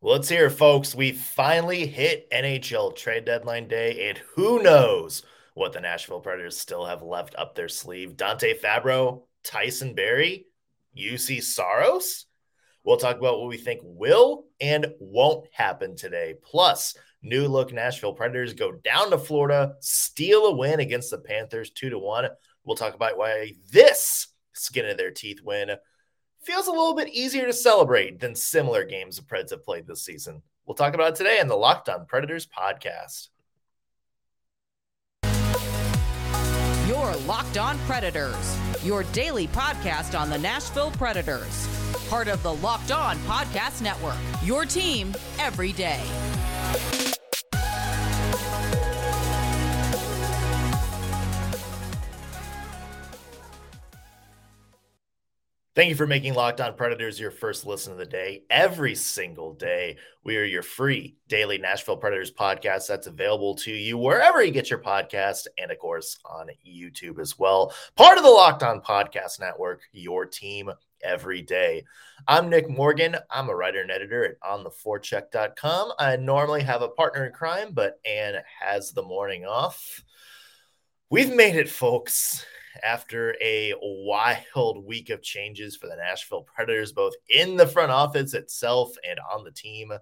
Let's hear, folks. We finally hit NHL trade deadline day, and who knows what the Nashville Predators still have left up their sleeve. Dante Fabbro, Tyson Barrie, Juuse Saros. We'll talk about what we think will and won't happen today. Plus, new look Nashville Predators go down to Florida, steal a win against the Panthers two to one. We'll talk about why this skin of their teeth win feels a little bit easier to celebrate than similar games the Preds have played this season. We'll talk about it today on the Locked On Predators podcast. Your Locked On Predators, your daily podcast on the Nashville Predators. Part of the Locked On Podcast Network, your team every day. Thank you for making Locked On Predators your first listen of the day. Every single day, we are your free daily Nashville Predators podcast that's available to you wherever you get your podcast and, of course, on YouTube as well. Part of the Locked On Podcast Network, your team every day. I'm Nick Morgan. I'm a writer and editor at ontheforecheck.com. I normally have a partner in crime, but Anne has the morning off. We've made it, folks after a wild week of changes for the Nashville Predators, both in the front office itself and on the team.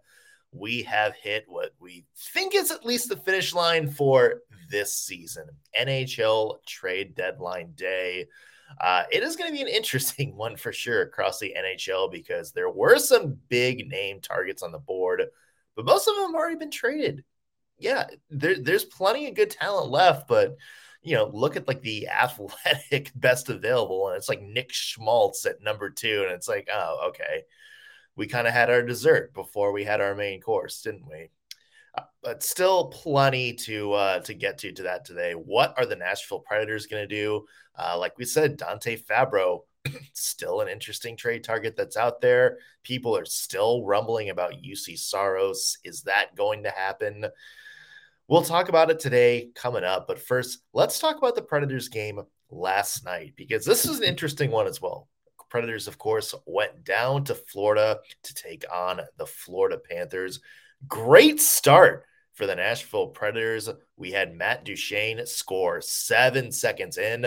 We have hit what we think is at least the finish line for this season NHL trade deadline day. Uh, it is going to be an interesting one for sure across the NHL because there were some big name targets on the board, but most of them have already been traded. Yeah, there, there's plenty of good talent left, but you know, look at like the athletic best available, and it's like Nick Schmaltz at number two, and it's like, oh, okay, we kind of had our dessert before we had our main course, didn't we? Uh, but still, plenty to uh, to get to to that today. What are the Nashville Predators going to do? Uh, like we said, Dante Fabbro still an interesting trade target that's out there. People are still rumbling about Juuse Saros. Is that going to happen? We'll talk about it today coming up. But first, let's talk about the Predators game last night because this is an interesting one as well. Predators, of course, went down to Florida to take on the Florida Panthers. Great start for the Nashville Predators. We had Matt Duchene score seven seconds in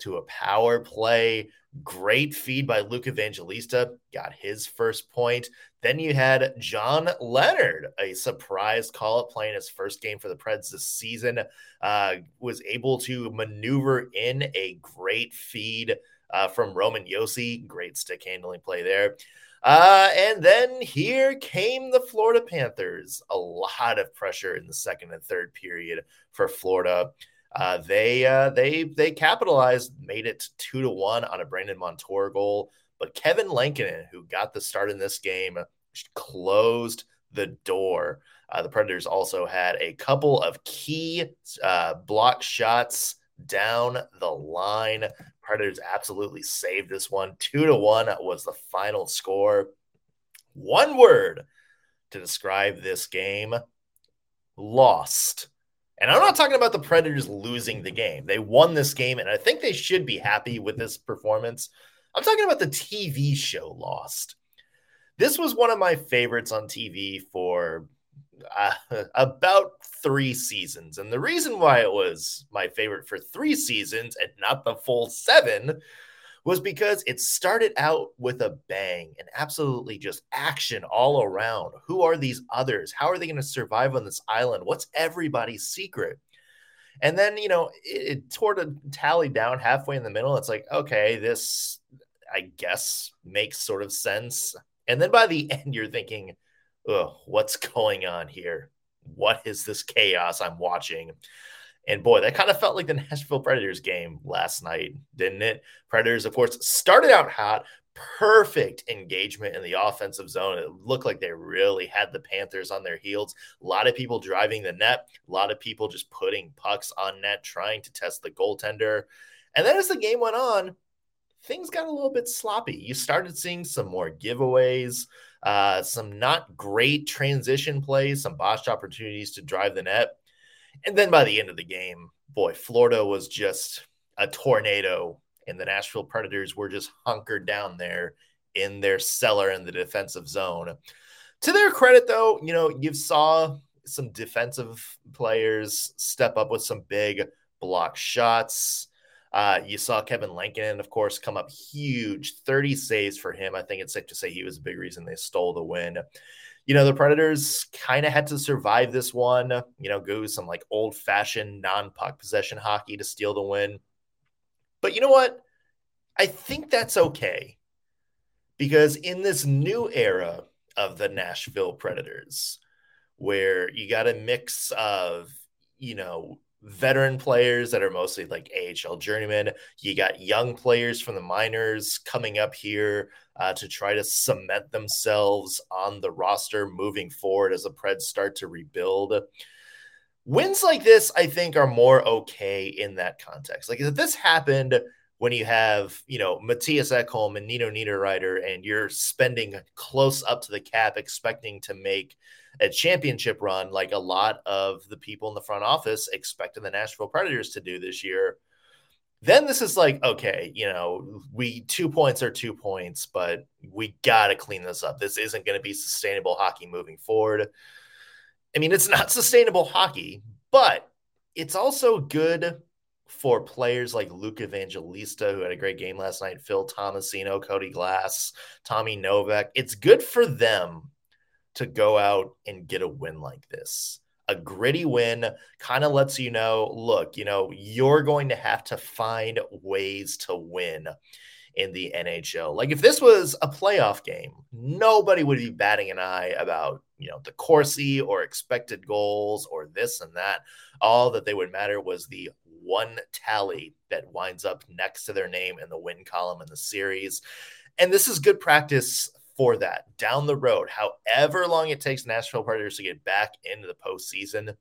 to a power play. Great feed by Luke Evangelista, got his first point. Then you had John Leonard, a surprise call up playing his first game for the Preds this season, uh, was able to maneuver in a great feed uh, from Roman Josi. Great stick handling play there. Uh, and then here came the Florida Panthers. A lot of pressure in the second and third period for Florida. Uh, they uh, they they capitalized, made it two to one on a Brandon Montour goal. But Kevin Lankinen, who got the start in this game, closed the door. Uh, the Predators also had a couple of key uh, block shots down the line. Predators absolutely saved this one. Two to one was the final score. One word to describe this game lost. And I'm not talking about the Predators losing the game. They won this game, and I think they should be happy with this performance. I'm talking about the TV show Lost. This was one of my favorites on TV for uh, about three seasons. And the reason why it was my favorite for three seasons and not the full seven was because it started out with a bang and absolutely just action all around. Who are these others? How are they going to survive on this island? What's everybody's secret? And then, you know, it, it sort of tallied down halfway in the middle. It's like, okay, this, I guess, makes sort of sense. And then by the end, you're thinking, oh, what's going on here? What is this chaos I'm watching? And boy, that kind of felt like the Nashville Predators game last night, didn't it? Predators, of course, started out hot, perfect engagement in the offensive zone. It looked like they really had the Panthers on their heels. A lot of people driving the net, a lot of people just putting pucks on net, trying to test the goaltender. And then as the game went on, things got a little bit sloppy. You started seeing some more giveaways, uh, some not great transition plays, some botched opportunities to drive the net. And then by the end of the game, boy, Florida was just a tornado, and the Nashville Predators were just hunkered down there in their cellar in the defensive zone. To their credit, though, you know, you saw some defensive players step up with some big block shots. Uh, you saw Kevin Lankinen, of course, come up huge 30 saves for him. I think it's safe to say he was a big reason they stole the win. You know, the Predators kind of had to survive this one, you know, go some like old fashioned non puck possession hockey to steal the win. But you know what? I think that's okay because in this new era of the Nashville Predators, where you got a mix of, you know, veteran players that are mostly like AHL journeymen. You got young players from the minors coming up here uh, to try to cement themselves on the roster moving forward as the Preds start to rebuild. Wins like this, I think, are more okay in that context. Like if this happened when you have, you know, Mattias Ekholm and Nino Niederreiter, and you're spending close up to the cap, expecting to make a championship run, like a lot of the people in the front office expecting the Nashville Predators to do this year. Then this is like, okay, you know, we two points are two points, but we got to clean this up. This isn't going to be sustainable hockey moving forward. I mean, it's not sustainable hockey, but it's also good for players like Luke Evangelista, who had a great game last night, Phil Tomasino, Cody Glass, Tommy Novak. It's good for them to go out and get a win like this. A gritty win kind of lets you know look, you know, you're going to have to find ways to win in the NHL. Like if this was a playoff game, nobody would be batting an eye about, you know, the Corsi or expected goals or this and that. All that they would matter was the one tally that winds up next to their name in the win column in the series. And this is good practice for that down the road, however long it takes Nashville Predators to get back into the postseason.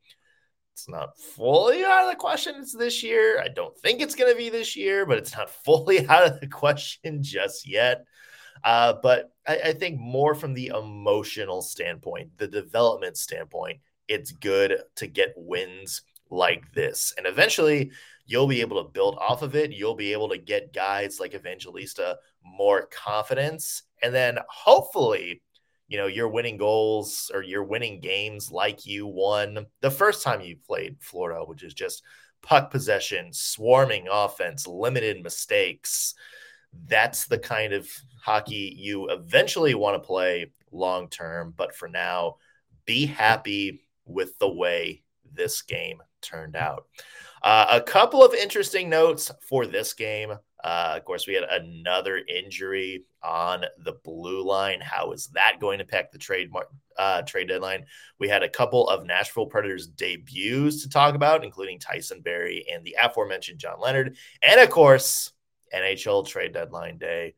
It's not fully out of the question. It's this year. I don't think it's going to be this year, but it's not fully out of the question just yet. Uh, but I, I think more from the emotional standpoint, the development standpoint, it's good to get wins like this. And eventually, you'll be able to build off of it. You'll be able to get guys like Evangelista more confidence. And then hopefully, you know, you're winning goals or you're winning games like you won the first time you played Florida, which is just puck possession, swarming offense, limited mistakes. That's the kind of hockey you eventually want to play long term. But for now, be happy with the way this game turned out. Uh, a couple of interesting notes for this game. Uh, of course, we had another injury on the blue line. How is that going to impact the trade uh, trade deadline? We had a couple of Nashville Predators debuts to talk about, including Tyson Barrie and the aforementioned John Leonard, and of course, NHL trade deadline day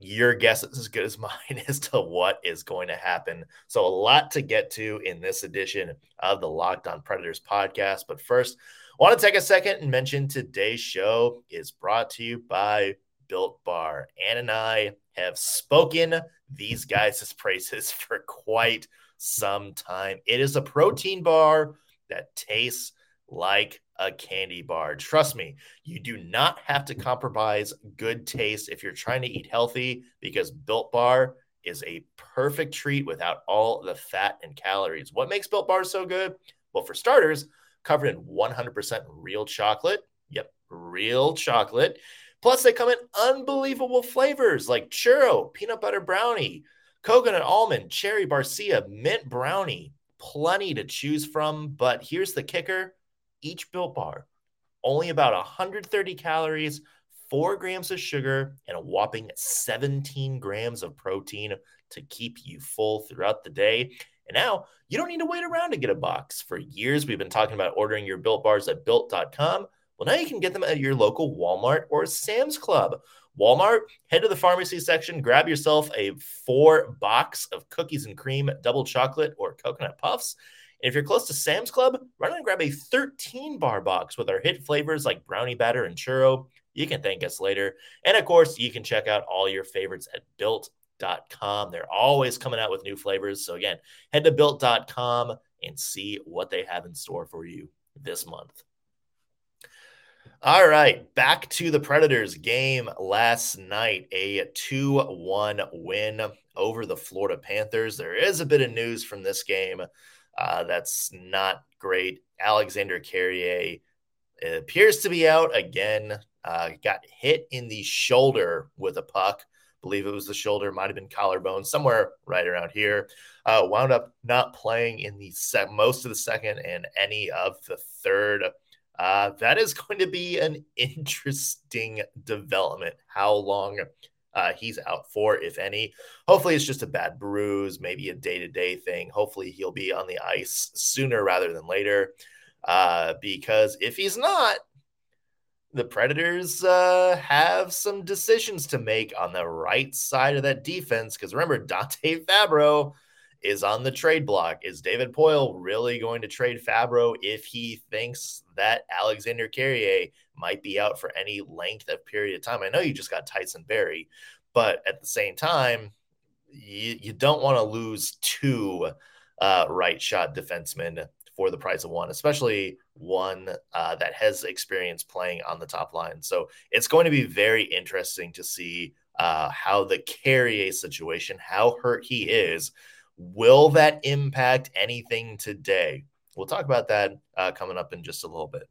your guess is as good as mine as to what is going to happen. So, a lot to get to in this edition of the Locked On Predators podcast. But first, want to take a second and mention today's show is brought to you by Built Bar. Ann and I have spoken these guys' praises for quite some time. It is a protein bar that tastes like a candy bar. Trust me, you do not have to compromise good taste if you're trying to eat healthy because Built Bar is a perfect treat without all the fat and calories. What makes Built Bar so good? Well, for starters, covered in 100% real chocolate. Yep, real chocolate. Plus, they come in unbelievable flavors like churro, peanut butter brownie, coconut almond, cherry barcia, mint brownie. Plenty to choose from. But here's the kicker each built bar, only about 130 calories, four grams of sugar, and a whopping 17 grams of protein to keep you full throughout the day. And now you don't need to wait around to get a box. For years, we've been talking about ordering your built bars at built.com. Well, now you can get them at your local Walmart or Sam's Club. Walmart, head to the pharmacy section, grab yourself a four box of cookies and cream, double chocolate, or coconut puffs. And if you're close to Sam's Club, run and grab a 13 bar box with our hit flavors like brownie batter and churro. You can thank us later. And of course, you can check out all your favorites at built.com. They're always coming out with new flavors. So again, head to built.com and see what they have in store for you this month. All right, back to the Predators game last night. A 2 1 win over the Florida Panthers. There is a bit of news from this game uh, that's not great. Alexander Carrier appears to be out again. Uh, got hit in the shoulder with a puck. Believe it was the shoulder, might have been collarbone, somewhere right around here. Uh, wound up not playing in the set most of the second and any of the third. Uh, that is going to be an interesting development. How long uh, he's out for, if any. Hopefully, it's just a bad bruise, maybe a day to day thing. Hopefully, he'll be on the ice sooner rather than later. Uh, because if he's not, the Predators uh, have some decisions to make on the right side of that defense. Because remember, Dante Fabbro is on the trade block. Is David Poile really going to trade Fabbro if he thinks that Alexander Carrier might be out for any length of period of time? I know you just got Tyson Barrie, but at the same time, you, you don't want to lose two uh, right shot defensemen for the price of one, especially one uh, that has experience playing on the top line. So it's going to be very interesting to see uh, how the Carrier situation, how hurt he is, Will that impact anything today? We'll talk about that uh, coming up in just a little bit.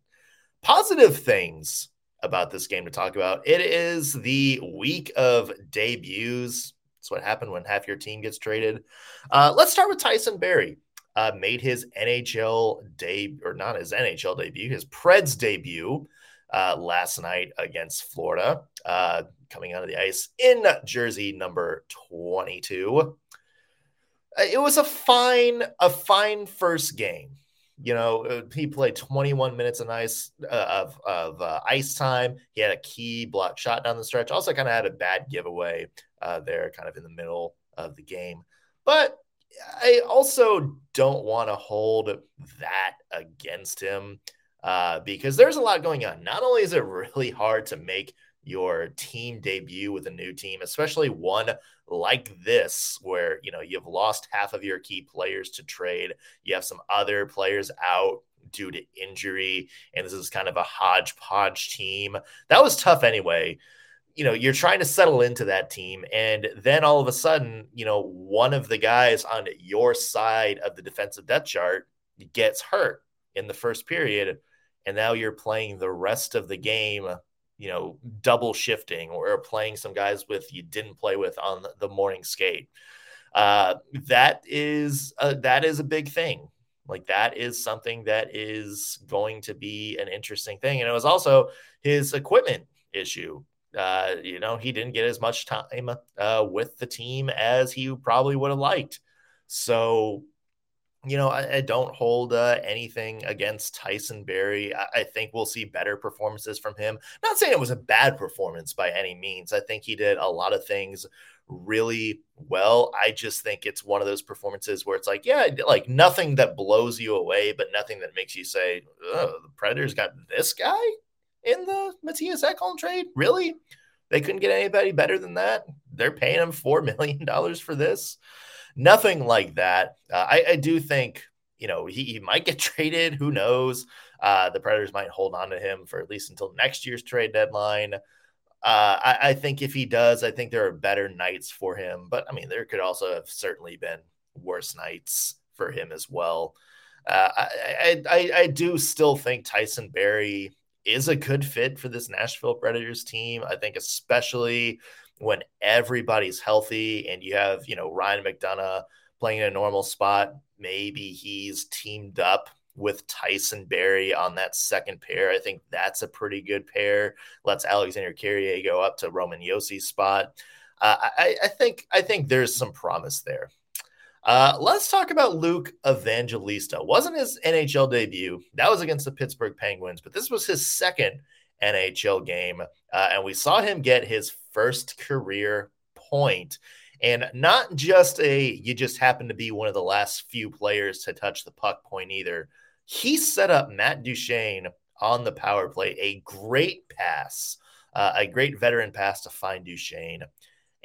Positive things about this game to talk about. It is the week of debuts. That's what happened when half your team gets traded. Uh, let's start with Tyson Barrie. Uh, made his NHL debut, or not his NHL debut, his Preds debut uh, last night against Florida, uh, coming out of the ice in jersey number 22. Uh, it was a fine a fine first game. You know, uh, he played 21 minutes of ice uh, of of ice time. He had a key block shot down the stretch. Also, kind of had a bad giveaway there, kind of in the middle of the game. But I also don't want to hold that against him uh, because there's a lot going on. Not only is it really hard to make your team debut with a new team, especially one like this, where you know you've lost half of your key players to trade, you have some other players out due to injury, and this is kind of a hodgepodge team. That was tough anyway. You know, you're trying to settle into that team, and then all of a sudden, you know, one of the guys on your side of the defensive depth chart gets hurt in the first period, and now you're playing the rest of the game you know, double shifting or playing some guys with you didn't play with on the morning skate. Uh, that is a, that is a big thing. Like that is something that is going to be an interesting thing. And it was also his equipment issue. Uh, you know, he didn't get as much time uh, with the team as he probably would have liked. So you know, I, I don't hold uh, anything against Tyson Barrie. I, I, think we'll see better performances from him. Not saying it was a bad performance by any means. I think he did a lot of things really well. I just think it's one of those performances where it's like, yeah, like nothing that blows you away, but nothing that makes you say, oh, the Predators got this guy in the Mattias Ekholm trade? Really? They couldn't get anybody better than that? They're paying him $4 million for this? nothing like that. Uh, I, I, do think you know he, he might get traded. Who knows? Uh, the Predators might hold on to him for at least until next year's trade deadline. Uh, I, I, think if he does, I think there are better nights for him. But I mean, there could also have certainly been worse nights for him as well. Uh, I, I, I do still think Tyson Barrie is a good fit for this Nashville Predators team. I think especially when everybody's healthy and you have, you know, Ryan McDonagh playing in a normal spot, maybe he's teamed up with Tyson Barrie on that second pair. I think that's a pretty good pair. Lets Alexander Carrier go up to Roman Josi's spot. Uh, I, I, think I think there's some promise there. Uh, let's talk about Luke Evangelista. Wasn't his NHL debut? That was against the Pittsburgh Penguins, but this was his second NHL game, uh, and we saw him get his first career point. And not just a, you just happen to be one of the last few players to touch the puck point either. He set up Matt Duchene on the power play, a great pass, uh, a great veteran pass to find Duchene.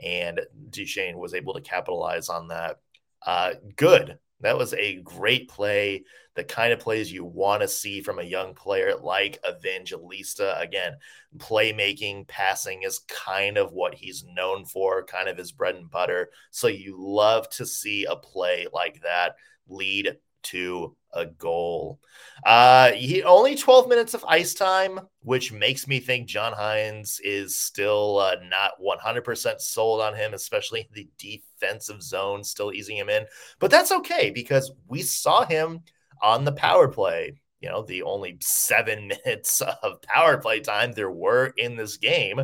And Duchene was able to capitalize on that. Uh, good, That was a great play, the kind of plays you want to see from a young player like Evangelista. Again, playmaking, passing is kind of what he's known for, kind of his bread and butter. So you love to see a play like that lead to a goal. Uh, he only 12 minutes of ice time, which makes me think John Hynes is still uh, not 100% sold on him, especially the defensive zone, still easing him in. But that's okay because we saw him on the power play. You know, the only seven minutes of power play time there were in this game.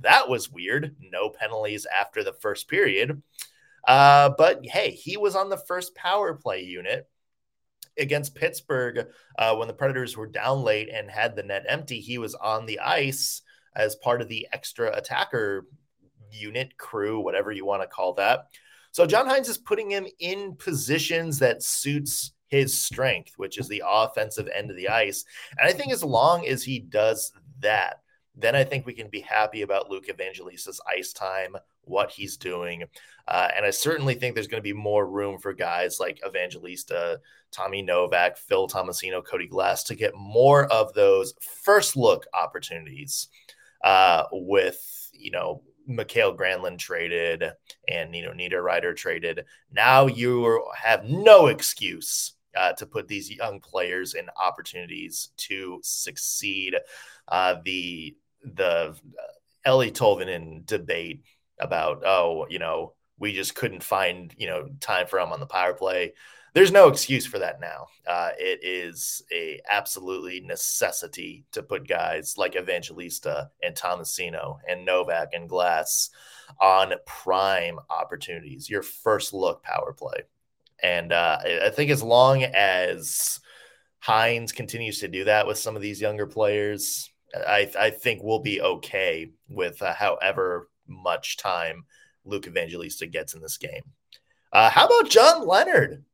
That was weird. No penalties after the first period. Uh, but hey, he was on the first power play unit against Pittsburgh uh, when the Predators were down late and had the net empty. He was on the ice as part of the extra attacker unit crew, whatever you want to call that. So John Hynes is putting him in positions that suits his strength, which is the offensive end of the ice. And I think as long as he does that, then I think we can be happy about Luke Evangelista's ice time, what he's doing. Uh, and I certainly think there's going to be more room for guys like Evangelista, Tommy Novak, Phil Tomasino, Cody Glass to get more of those first look opportunities uh, with, you know, Mikael Granlund traded and, know, Niederreiter traded. Now you have no excuse uh, to put these young players in opportunities to succeed. Uh, the the uh, Eeli Tolvanen debate about oh you know we just couldn't find you know time for him on the power play. There's no excuse for that now. Uh, it is a absolutely necessity to put guys like Evangelista and Tomasino and Novak and Glass on prime opportunities. Your first look power play, and uh, I think as long as Hynes continues to do that with some of these younger players, I, I think we'll be okay with uh, however much time Luke Evangelista gets in this game. Uh, how about John Leonard?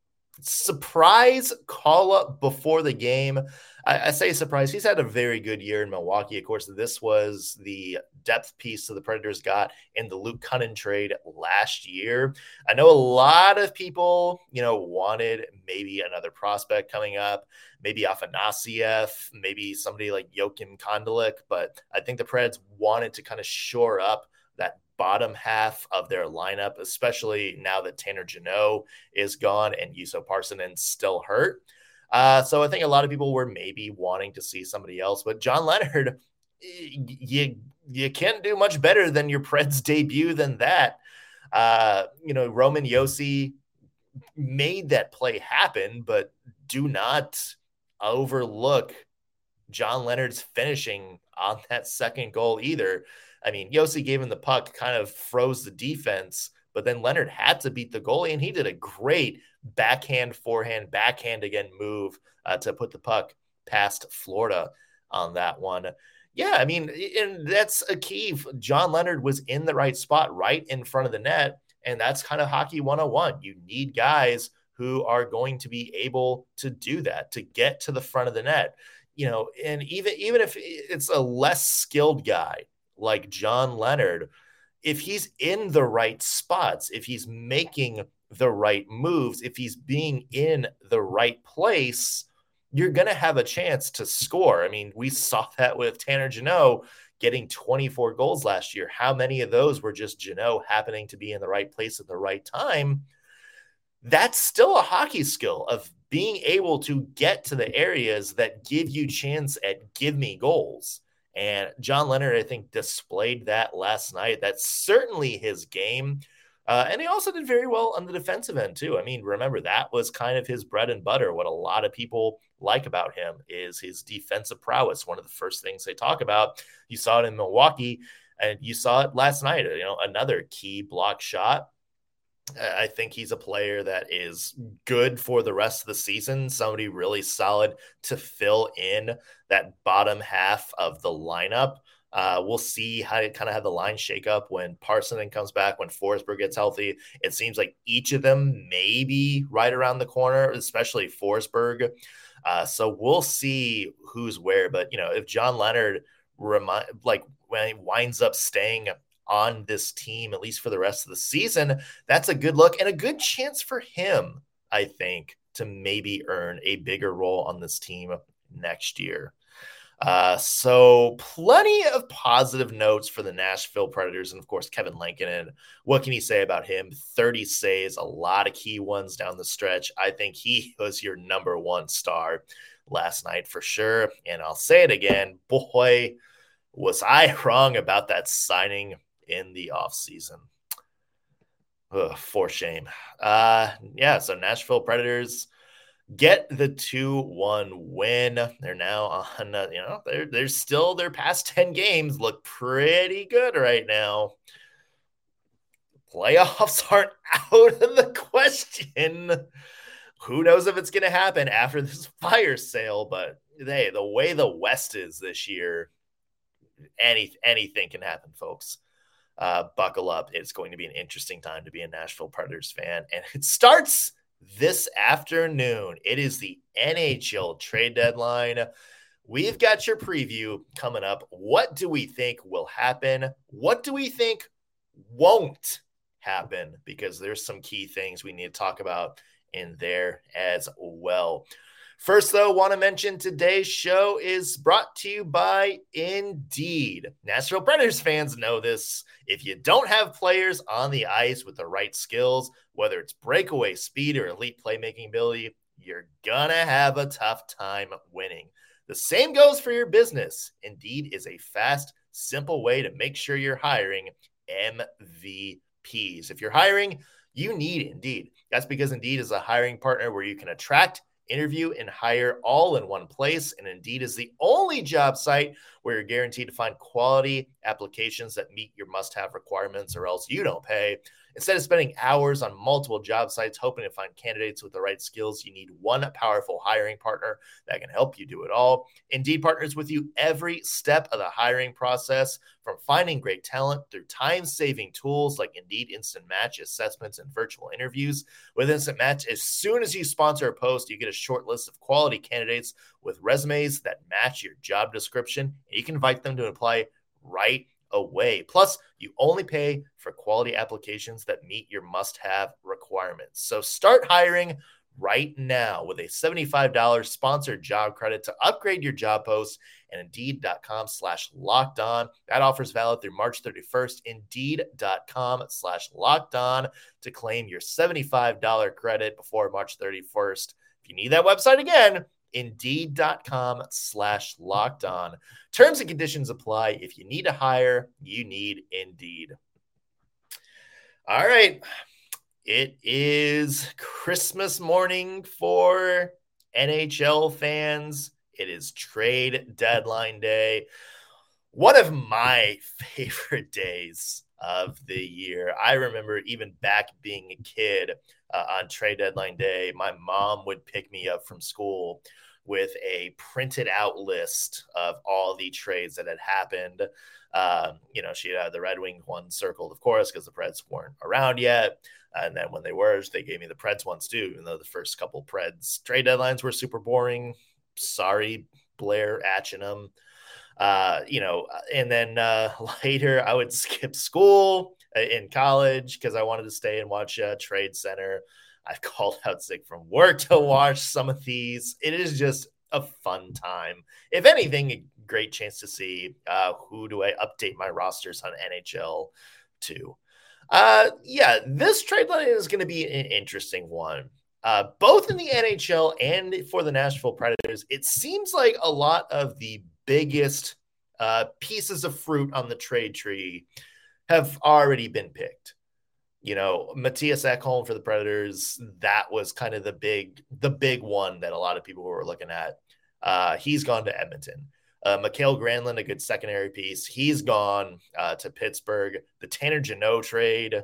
Surprise call up before the game. I, I, say surprise. He's had a very good year in Milwaukee. Of course, this was the depth piece that the Predators got in the Luke Kunin trade last year. I know a lot of people, you know, wanted maybe another prospect coming up, maybe Afanasyev, maybe somebody like Joakim Kondelik, but I think the Preds wanted to kind of shore up that bottom half of their lineup, especially now that Tanner Jeannot is gone and Juuso Parssinen's still hurt. Uh, so I think a lot of people were maybe wanting to see somebody else, but John Leonard, you you can't do much better than your Preds debut than that. Uh, you know, Roman Josi made that play happen, but do not overlook John Leonard's finishing on that second goal either. I mean, Josi gave him the puck, kind of froze the defense, but then Leonard had to beat the goalie, and he did a great backhand, forehand, backhand again move uh, to put the puck past Florida on that one. Yeah, I mean, and that's a key. John Leonard was in the right spot, right in front of the net. And that's kind of hockey 101. You need guys who are going to be able to do that, to get to the front of the net. You know, and even even if it's a less skilled guy, like John Leonard, if he's in the right spots, if he's making the right moves, if he's being in the right place, you're going to have a chance to score. I mean, we saw that with Tanner Jeannot getting 24 goals last year. How many of those were just Jeannot happening to be in the right place at the right time? That's still a hockey skill of being able to get to the areas that give you chance at give me goals. And John Leonard, I think, displayed that last night. That's certainly his game. Uh, and he also did very well on the defensive end, too. I mean, remember, that was kind of his bread and butter. What a lot of people like about him is his defensive prowess. One of the first things they talk about. You saw it in Milwaukee, and you saw it last night. You know, another key block shot. I think he's a player that is good for the rest of the season. Somebody really solid to fill in that bottom half of the lineup. Uh, we'll see how it kind of have the line shake up when Parssinen comes back, when Forsberg gets healthy. It seems like each of them may be right around the corner, especially Forsberg. Uh, so we'll see who's where. But you know, if John Leonard remind like when he winds up staying on this team, at least for the rest of the season, that's a good look and a good chance for him. I think, to maybe earn a bigger role on this team next year. Uh, so plenty of positive notes for the Nashville Predators, and of course Kevin Lankinen. What can you say about him? 30 saves, a lot of key ones down the stretch. I think he was your number one star last night for sure. And I'll say it again, boy, was I wrong about that signing in the offseason. For shame. Uh, yeah, so Nashville Predators get the 2-1 win. They're now on, uh, you know, they're, they're still their past 10 games look pretty good right now. Playoffs aren't out of the question. Who knows if it's going to happen after this fire sale, but hey, the way the West is this year, any anything can happen, folks. Uh, buckle up. It's going to be an interesting time to be a Nashville Predators fan. And it starts this afternoon. It is the NHL trade deadline. We've got your preview coming up. What do we think will happen? What do we think won't happen? Because there's some key things we need to talk about in there as well. First, though, want to mention today's show is brought to you by Indeed. Nashville Predators fans know this. If you don't have players on the ice with the right skills, whether it's breakaway speed or elite playmaking ability, you're gonna have a tough time winning. The same goes for your business. Indeed is a fast, simple way to make sure you're hiring MVPs. If you're hiring, you need Indeed. That's because Indeed is a hiring partner where you can attract interview and hire all in one place. And Indeed is the only job site where you're guaranteed to find quality applications that meet your must have requirements, or else you don't pay. Instead of spending hours on multiple job sites hoping to find candidates with the right skills, you need one powerful hiring partner that can help you do it all. Indeed partners with you every step of the hiring process, from finding great talent through time saving tools like Indeed Instant Match assessments and virtual interviews. With Instant Match, as soon as you sponsor a post, you get a short list of quality candidates with resumes that match your job description, and you can invite them to apply right away. Plus, you only pay for quality applications that meet your must have requirements. So start hiring right now with a $75 sponsored job credit to upgrade your job post and indeed.com slash locked on. That offer is valid through March 31st. Indeed.com slash locked on to claim your $75 credit before March 31st. If you need that website again, indeed.com slash locked on. Terms and conditions apply. If you need to hire, you need Indeed. All right. It is Christmas morning for NHL fans. It is trade deadline day. One of my favorite days of the year. I remember even back being a kid uh, on trade deadline day, my mom would pick me up from school with a printed out list of all the trades that had happened. Um, you know, she had the Red Wing one circled, of course, because the Preds weren't around yet. And then when they were, they gave me the Preds ones too, even though the first couple Preds trade deadlines were super boring. Sorry, Blair Atcheynum. Uh, you know, and then uh, later I would skip school uh, in college because I wanted to stay and watch uh, Trade Center. I've called out sick from work to watch some of these. It is just a fun time. If anything, a great chance to see uh, who do I update my rosters on NHL to. Uh, yeah, this trade line is going to be an interesting one. Uh, both in the NHL and for the Nashville Predators, it seems like a lot of the biggest uh, pieces of fruit on the trade tree have already been picked you know, Mattias Ekholm for the Predators, that was kind of the big, the big one that a lot of people were looking at. Uh, he's gone to Edmonton. Uh, Mikael Granlund, a good secondary piece. He's gone uh, to Pittsburgh. The Tanner Jeannot trade,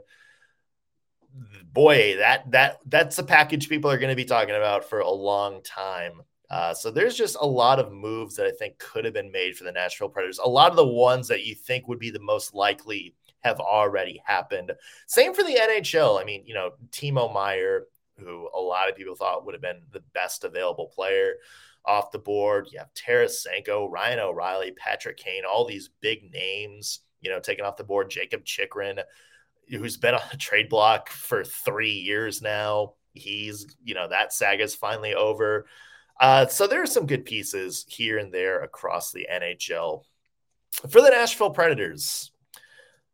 boy, that that that's a package people are going to be talking about for a long time. Uh, so there's just a lot of moves that I think could have been made for the Nashville Predators. A lot of the ones that you think would be the most likely have already happened. Same for the NHL. I mean, you know, Timo Meier, who a lot of people thought would have been the best available player off the board. You have Tarasenko, Ryan O'Reilly, Patrick Kane, all these big names, you know, taken off the board. Jakob Chychrun, who's been on the trade block for three years now. he's, you know, that saga is finally over. Uh, so there are some good pieces here and there across the NHL. For the Nashville Predators,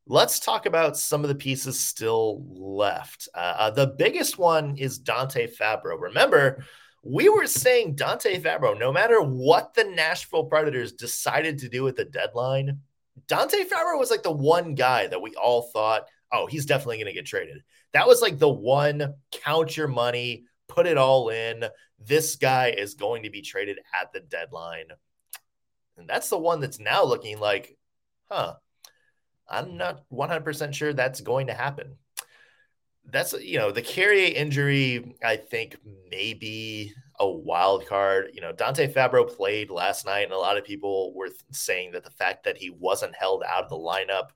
let's talk about some of the pieces still left. Uh, uh, the biggest one is Dante Fabbro. Remember, we were saying Dante Fabbro, no matter what the Nashville Predators decided to do at the deadline, Dante Fabbro was like the one guy that we all thought, oh, he's definitely going to get traded. That was like the one count your money, put it all in. This guy is going to be traded at the deadline. And that's the one that's now looking like, huh, I'm not 100% sure that's going to happen. That's, you know, the Carrier injury, I think maybe a wild card. You know, Dante Fabbro played last night, and a lot of people were saying that the fact that he wasn't held out of the lineup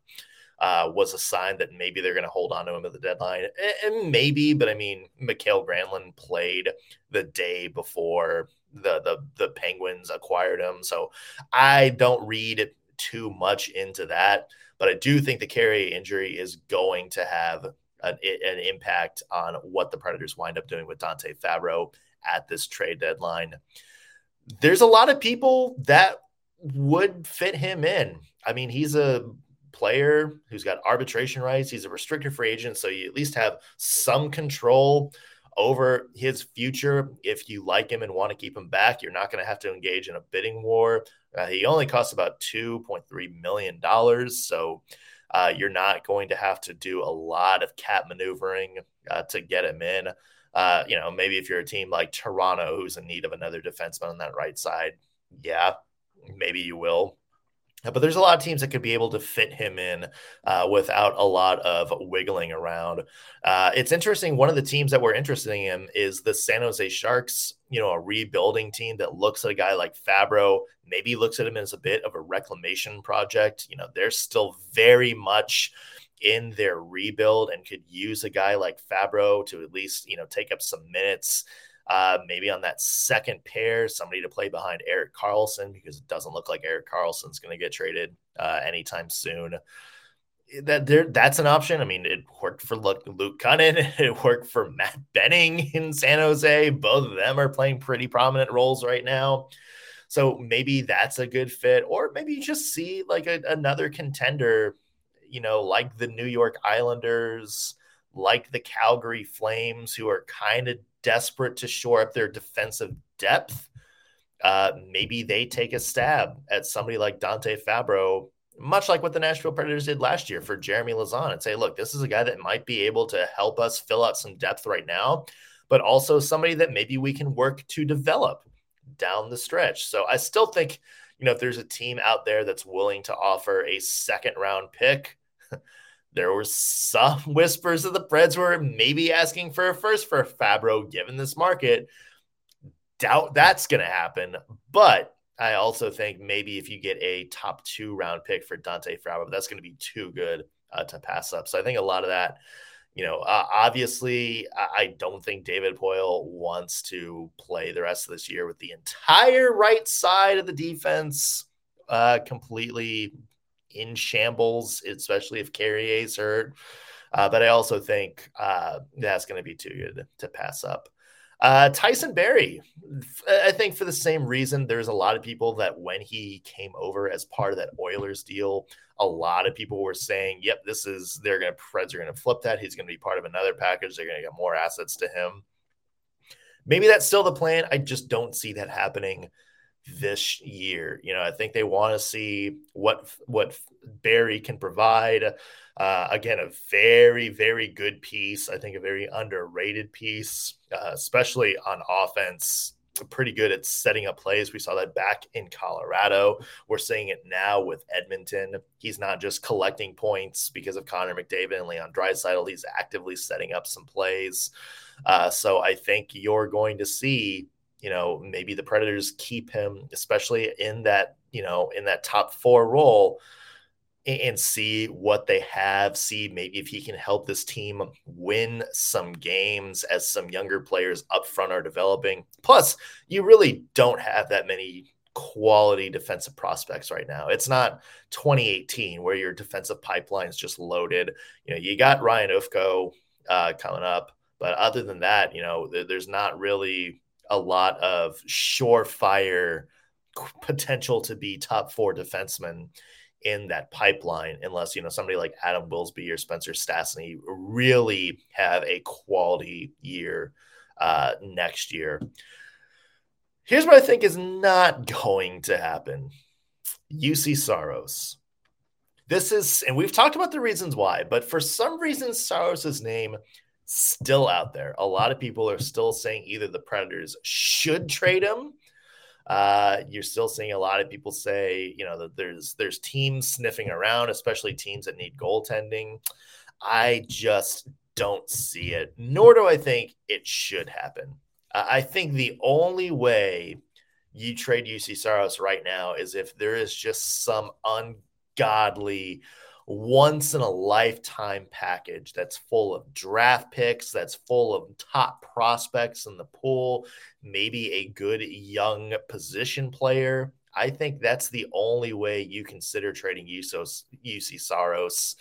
uh, was a sign that maybe they're going to hold on to him at the deadline. And maybe, but I mean, Mikael Granlund played the day before the the the Penguins acquired him, so I don't read too much into that. But I do think the carry injury is going to have an, an, impact on what the Predators wind up doing with Dante Fabbro at this trade deadline. There's a lot of people that would fit him in. I mean, he's a player who's got arbitration rights. He's a restricted free agent, so you at least have some control over his future. If you like him and want to keep him back, you're not going to have to engage in a bidding war. Uh, he only costs about $2.3 million. So uh, you're not going to have to do a lot of cap maneuvering uh, to get him in. Uh, you know, maybe if you're a team like Toronto who's in need of another defenseman on that right side, yeah, maybe you will. But there's a lot of teams that could be able to fit him in uh, without a lot of wiggling around. Uh, it's interesting. One of the teams that we're interested in is the San Jose Sharks. You know, a rebuilding team that looks at a guy like Fabbro, maybe looks at him as a bit of a reclamation project. You know, they're still very much in their rebuild and could use a guy like Fabbro to at least you know take up some minutes. Uh, maybe on that second pair, somebody to play behind Erik Karlsson because it doesn't look like Erik Karlsson's going to get traded uh, anytime soon. That there, that's an option. I mean, it worked for Luke, Kunin. It worked for Matt Benning in San Jose. Both of them are playing pretty prominent roles right now. So maybe that's a good fit, or maybe you just see like a, another contender, you know, like the New York Islanders, like the Calgary Flames, who are kind of desperate to shore up their defensive depth, uh, maybe they take a stab at somebody like Dante Fabbro, much like what the Nashville Predators did last year for Jeremy Lauzon, and say, look, this is a guy that might be able to help us fill out some depth right now, but also somebody that maybe we can work to develop down the stretch. So I still think, you know, if there's a team out there that's willing to offer a second round pick, there were some whispers that the Preds were maybe asking for a first for Fabbro given this market. Doubt that's going to happen. But I also think maybe if you get a top two round pick for Dante Fabro, that's going to be too good uh, to pass up. So I think a lot of that, you know, uh, obviously, I don't think David Poile wants to play the rest of this year with the entire right side of the defense uh, completely in shambles, especially if Carrier's hurt. Uh, but I also think uh, that's going to be too good to pass up. Uh, Tyson Barrie, I think for the same reason, there's a lot of people that when he came over as part of that Oilers deal, a lot of people were saying, "Yep, this is they're going to Preds are going to flip that. He's going to be part of another package. They're going to get more assets to him." Maybe that's still the plan. I just don't see that happening this year. You know, I think they want to see what what Barrie can provide. Uh, again, a very very good piece. I think a very underrated piece, uh, especially on offense. Pretty good at setting up plays. We saw that back in Colorado. We're seeing it now with Edmonton. He's not just collecting points because of Connor McDavid and Leon Draisaitl. He's actively setting up some plays. Uh, so I think you're going to see you know, maybe the Predators keep him, especially in that, you know, in that top four role and see what they have, see maybe if he can help this team win some games as some younger players up front are developing. Plus, you really don't have that many quality defensive prospects right now. It's not 2018 where your defensive pipeline is just loaded. You know, you got Ryan Ufko uh, coming up, But other than that, you know, there's not really a lot of surefire potential to be top four defensemen in that pipeline, unless you know somebody like Adam Wilsby or Spencer Stastny really have a quality year uh, next year. Here's what I think is not going to happen: Juuse Saros. This is, and we've talked about the reasons why, but for some reason, Saros's name still out there. A lot of people are still saying either the Predators should trade him uh, you're still seeing a lot of people say, you know, that there's there's teams sniffing around, especially teams that need goaltending. I just don't see it, nor do I think it should happen. I think the only way you trade Juuse Saros right now is if there is just some ungodly once in a lifetime package that's full of draft picks, that's full of top prospects in the pool, maybe a good young position player. I think that's the only way you consider trading Usos, Juuse Saros.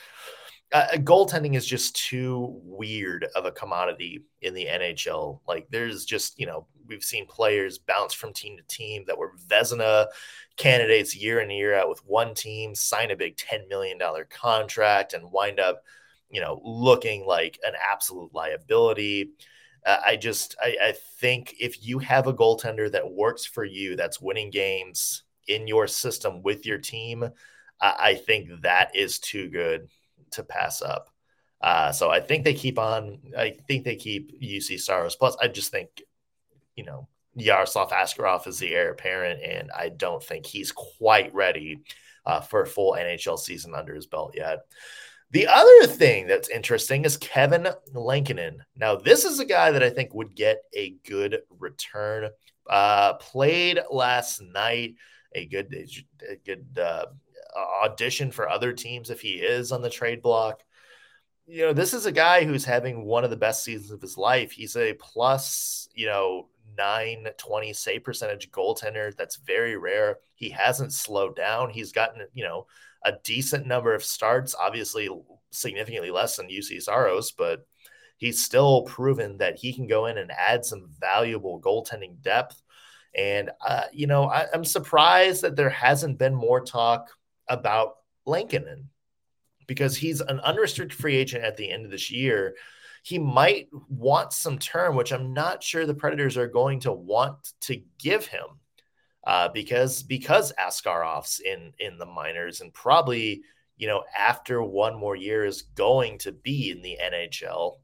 Uh, goaltending is just too weird of a commodity in the NHL. Like there's just, you know, we've seen players bounce from team to team that were Vezina candidates year in and year out with one team, sign a big $10 million contract and wind up, you know, looking like an absolute liability. Uh, I just, I, I think if you have a goaltender that works for you, that's winning games in your system with your team, I, I think that is too good to pass up. Uh, so I think they keep on. I think they keep Juuse Saros. Plus, I just think, you know, Yaroslav Askarov is the heir apparent, and I don't think he's quite ready uh, for a full NHL season under his belt yet. The other thing that's interesting is Kevin Lankinen. Now, this is a guy that I think would get a good return. Uh, played last night, a good, a good uh, audition for other teams if he is on the trade block. You know, this is a guy who's having one of the best seasons of his life. He's a plus, you know, 920 save percentage goaltender. That's very rare. He hasn't slowed down. He's gotten, you know, a decent number of starts, obviously significantly less than Juuse Saros, but he's still proven that he can go in and add some valuable goaltending depth. And, uh, you know, I, am surprised that there hasn't been more talk about Lankinen because he's an unrestricted free agent at the end of this year he might want some term, which I'm not sure the Predators are going to want to give him uh, because because Askarov's in in the minors and probably you know after one more year is going to be in the NHL.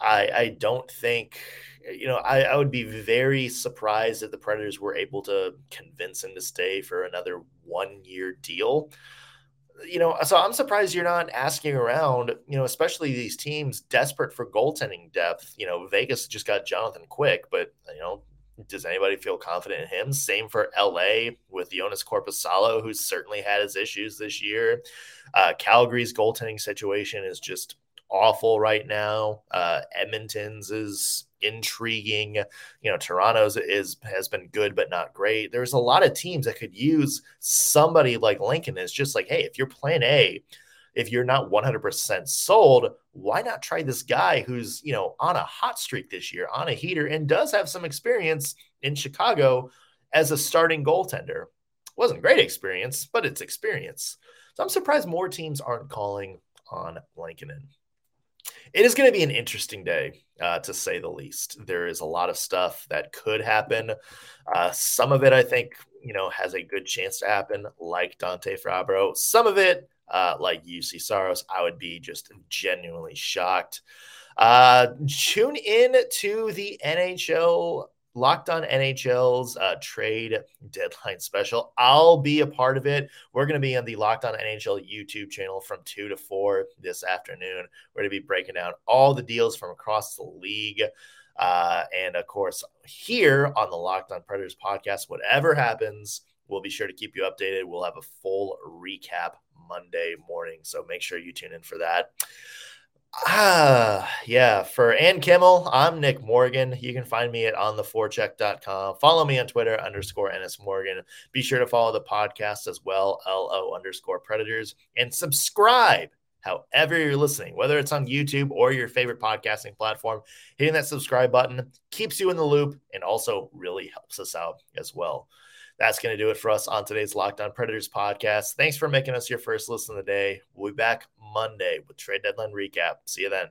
I, I don't think you know I, I would be very surprised if the Predators were able to convince him to stay for another one year deal you know, so I'm surprised you're not asking around, you know, especially these teams desperate for goaltending depth. You know, Vegas just got Jonathan Quick, but, you know, does anybody feel confident in him? Same for LA with Joonas Korpisalo, who's certainly had his issues this year. Uh, Calgary's goaltending situation is just awful right now. Uh, Edmonton's is intriguing. You know, Toronto's is has been good but not great. There's a lot of teams that could use somebody like Lankinen. Is just like, hey, if you're Plan A, if you're not 100% sold, why not try this guy who's you know on a hot streak this year, on a heater, and does have some experience in Chicago as a starting goaltender? Wasn't great experience, but it's experience. So I'm surprised more teams aren't calling on Lankinen it is going to be an interesting day, uh, to say the least. There is a lot of stuff that could happen. Uh, some of it, I think, you know, has a good chance to happen, like Dante Fabbro. Some of it, uh, like Juuse Saros, I would be just genuinely shocked. Uh, tune in to the NHL Locked on NHL's uh, trade deadline special. I'll be a part of it. We're going to be on the Locked on NHL YouTube channel from 2 to 4 this afternoon. We're going to be breaking down all the deals from across the league. Uh, and of course, here on the Locked on Predators podcast, whatever happens, we'll be sure to keep you updated. We'll have a full recap Monday morning. So make sure you tune in for that. Ah, yeah. For Ann Kimmel, I'm Nick Morgan. You can find me at ontheforecheck.com. Follow me on Twitter underscore NS Morgan. Be sure to follow the podcast as well, LO underscore predators, and subscribe however you're listening, whether it's on YouTube or your favorite podcasting platform, hitting that subscribe button keeps you in the loop and also really helps us out as well. That's going to do it for us on today's Locked on Predators podcast. Thanks for making us your first listen of the day. We'll be back Monday with trade deadline recap. See you then.